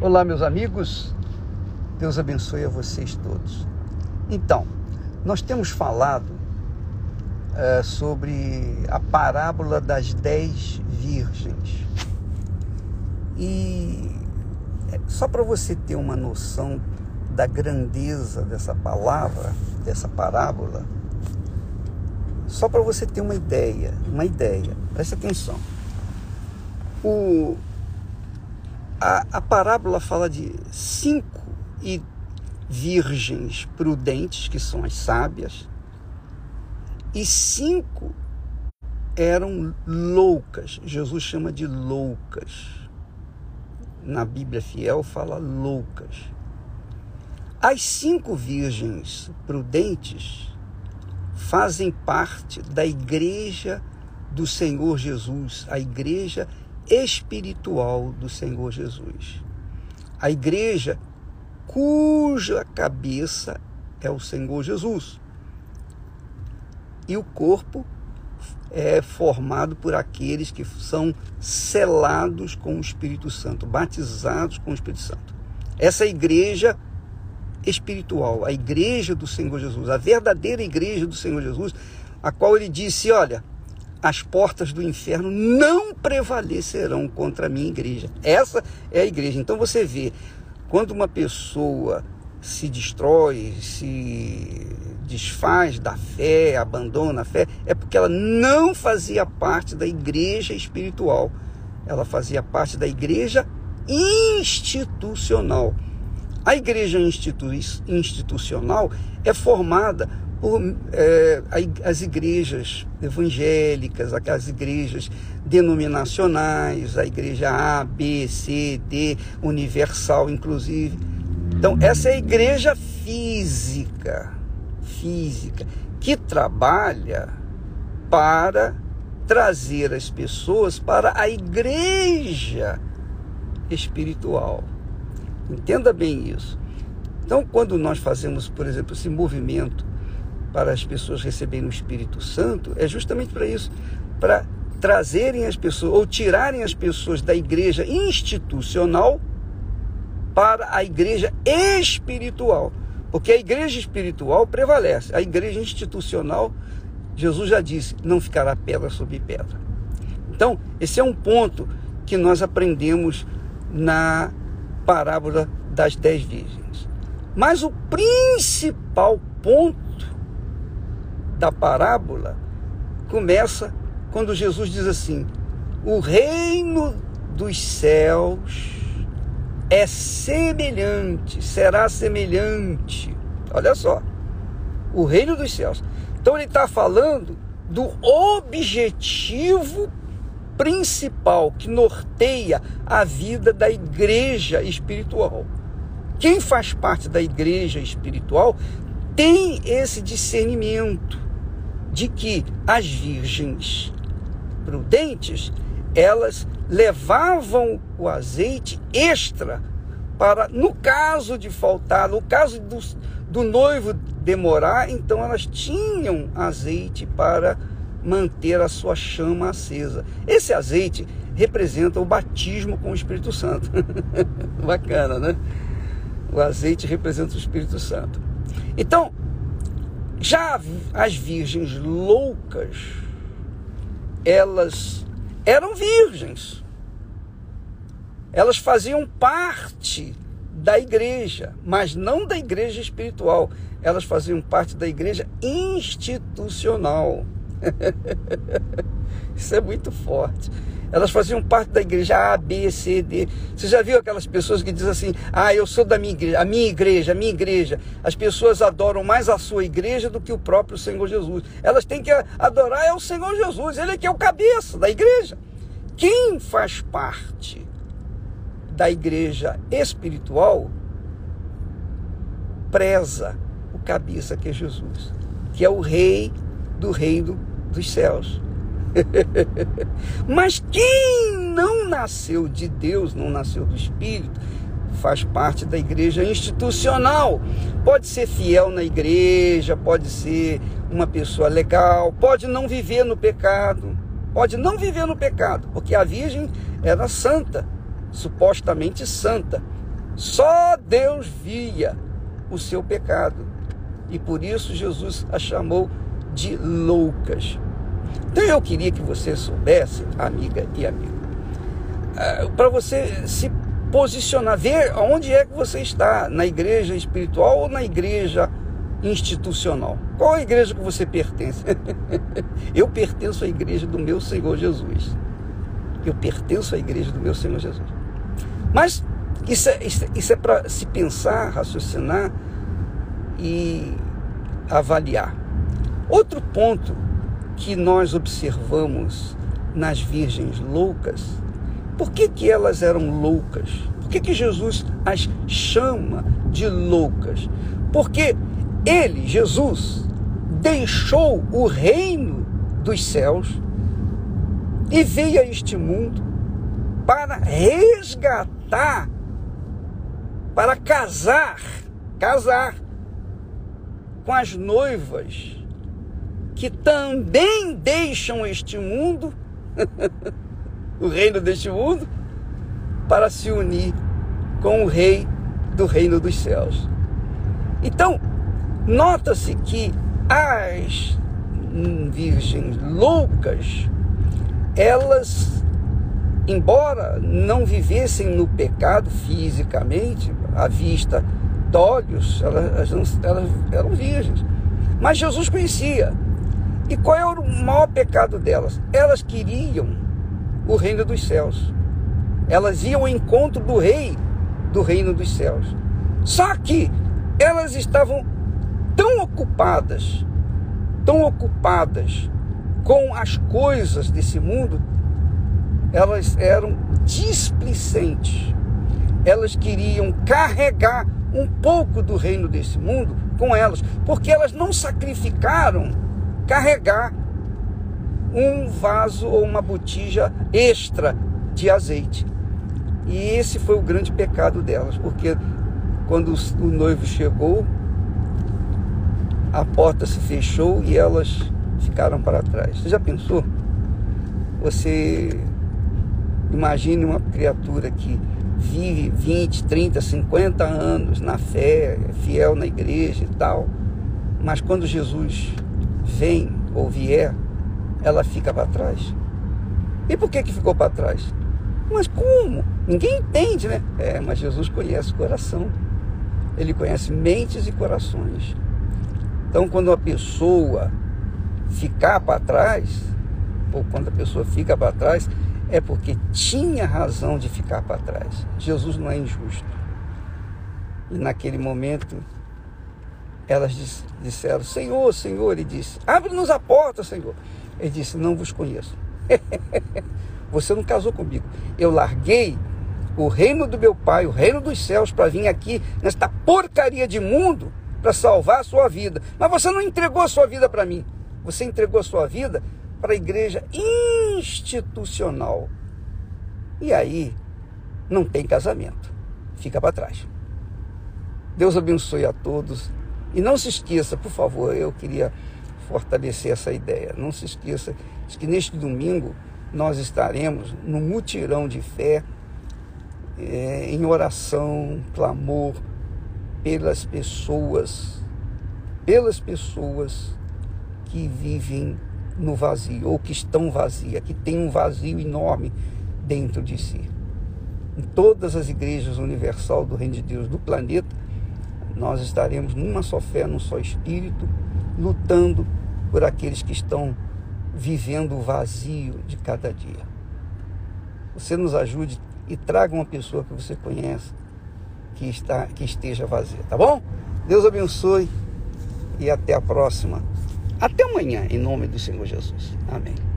Olá, meus amigos. Deus abençoe a vocês todos. Então, nós temos falado é, sobre a parábola das dez virgens. E é, só para você ter uma noção da grandeza dessa palavra, dessa parábola, só para você ter uma ideia, uma ideia, preste atenção. O, a, a parábola fala de cinco e virgens prudentes, que são as sábias, e cinco eram loucas. Jesus chama de loucas. Na Bíblia fiel fala loucas. As cinco virgens prudentes fazem parte da igreja do Senhor Jesus, a igreja espiritual do Senhor Jesus. A igreja cuja cabeça é o Senhor Jesus. E o corpo é formado por aqueles que são selados com o Espírito Santo, batizados com o Espírito Santo. Essa igreja espiritual, a igreja do Senhor Jesus, a verdadeira igreja do Senhor Jesus, a qual ele disse: Olha, as portas do inferno não prevalecerão contra a minha igreja. Essa é a igreja. Então você vê, quando uma pessoa se destrói, se desfaz da fé, abandona a fé, é porque ela não fazia parte da igreja espiritual. Ela fazia parte da igreja institucional. A igreja institu institucional é formada por é, as igrejas evangélicas, as igrejas denominacionais, a igreja A, B, C, D, universal, inclusive. Então, essa é a igreja física, física, que trabalha para trazer as pessoas para a igreja espiritual. Entenda bem isso. Então, quando nós fazemos, por exemplo, esse movimento para as pessoas receberem o Espírito Santo, é justamente para isso, para trazerem as pessoas ou tirarem as pessoas da igreja institucional para a igreja espiritual. Porque a igreja espiritual prevalece, a igreja institucional, Jesus já disse, não ficará pedra sobre pedra. Então, esse é um ponto que nós aprendemos na parábola das dez virgens. Mas o principal ponto da parábola começa quando Jesus diz assim: o reino dos céus é semelhante, será semelhante. Olha só, o reino dos céus. Então ele está falando do objetivo principal que norteia a vida da igreja espiritual. Quem faz parte da igreja espiritual tem esse discernimento de que as virgens prudentes, elas levavam o azeite extra para, no caso de faltar, no caso do, do noivo demorar, então elas tinham azeite para manter a sua chama acesa. Esse azeite representa o batismo com o Espírito Santo. Bacana, né? O azeite representa o Espírito Santo. Então, já as virgens loucas, elas eram virgens. Elas faziam parte da igreja, mas não da igreja espiritual. Elas faziam parte da igreja institucional. Isso é muito forte. Elas faziam parte da igreja A, B, C, D. Você já viu aquelas pessoas que dizem assim: ah, eu sou da minha igreja, a minha igreja, a minha igreja. As pessoas adoram mais a sua igreja do que o próprio Senhor Jesus. Elas têm que adorar é o Senhor Jesus, ele é que é o cabeça da igreja. Quem faz parte da igreja espiritual preza o cabeça que é Jesus, que é o rei do reino dos céus. Mas quem não nasceu de Deus, não nasceu do Espírito, faz parte da igreja institucional. Pode ser fiel na igreja, pode ser uma pessoa legal, pode não viver no pecado, pode não viver no pecado, porque a virgem era santa, supostamente santa, Só Deus via o seu pecado. E por isso Jesus a chamou de loucas. Então eu queria que você soubesse, amiga e amigo, eh, para você se posicionar, ver onde é que você está, na igreja espiritual ou na igreja institucional. Qual a igreja que você pertence? eu pertenço à igreja do meu Senhor Jesus. Eu pertenço à igreja do meu Senhor Jesus. Mas isso é, isso é para se pensar, raciocinar e avaliar. Outro ponto que nós observamos nas virgens loucas, por que, que elas eram loucas? Por que, que Jesus as chama de loucas? Porque ele, Jesus, deixou o reino dos céus e veio a este mundo para resgatar, para casar, casar com as noivas que também deixam este mundo, o reino deste mundo, para se unir com o rei do reino dos céus. Então, nota-se que as virgens loucas elas, embora não vivessem no pecado fisicamente, à vista de olhos, elas, elas eram virgens. Mas Jesus conhecia. E qual é o maior pecado delas? Elas queriam o reino dos céus. Elas iam ao encontro do rei do reino dos céus. Só que elas estavam tão ocupadas, tão ocupadas com as coisas desse mundo, elas eram displicentes. Elas queriam carregar um pouco do reino desse mundo com elas, porque elas não sacrificaram carregar um vaso ou uma botija extra de azeite. E esse foi o grande pecado delas, porque quando o noivo chegou, a porta se fechou e elas ficaram para trás. Você já pensou? Você imagine uma criatura que vive 20, 30, 50 anos na fé, é fiel na igreja e tal, mas quando Jesus vem ou vier, ela fica para trás. E por que, que ficou para trás? Mas como? Ninguém entende, né? É, mas Jesus conhece coração. Ele conhece mentes e corações. Então, quando uma pessoa ficar para trás, ou quando a pessoa fica para trás, é porque tinha razão de ficar para trás. Jesus não é injusto. E naquele momento, elas disseram: Senhor, Senhor, ele disse: Abre-nos a porta, Senhor. Ele disse: Não vos conheço. Você não casou comigo. Eu larguei o reino do meu pai, o reino dos céus, para vir aqui nesta porcaria de mundo para salvar a sua vida. Mas você não entregou a sua vida para mim. Você entregou a sua vida para a igreja institucional. E aí não tem casamento. Fica para trás. Deus abençoe a todos. E não se esqueça, por favor, eu queria fortalecer essa ideia. Não se esqueça de que neste domingo nós estaremos no mutirão de fé, é, em oração, clamor pelas pessoas, pelas pessoas que vivem no vazio, ou que estão vazias, que têm um vazio enorme dentro de si. Em todas as igrejas universal do Reino de Deus do planeta, nós estaremos numa só fé, num só espírito, lutando por aqueles que estão vivendo o vazio de cada dia. Você nos ajude e traga uma pessoa que você conhece que, está, que esteja vazia, tá bom? Deus abençoe e até a próxima. Até amanhã, em nome do Senhor Jesus. Amém.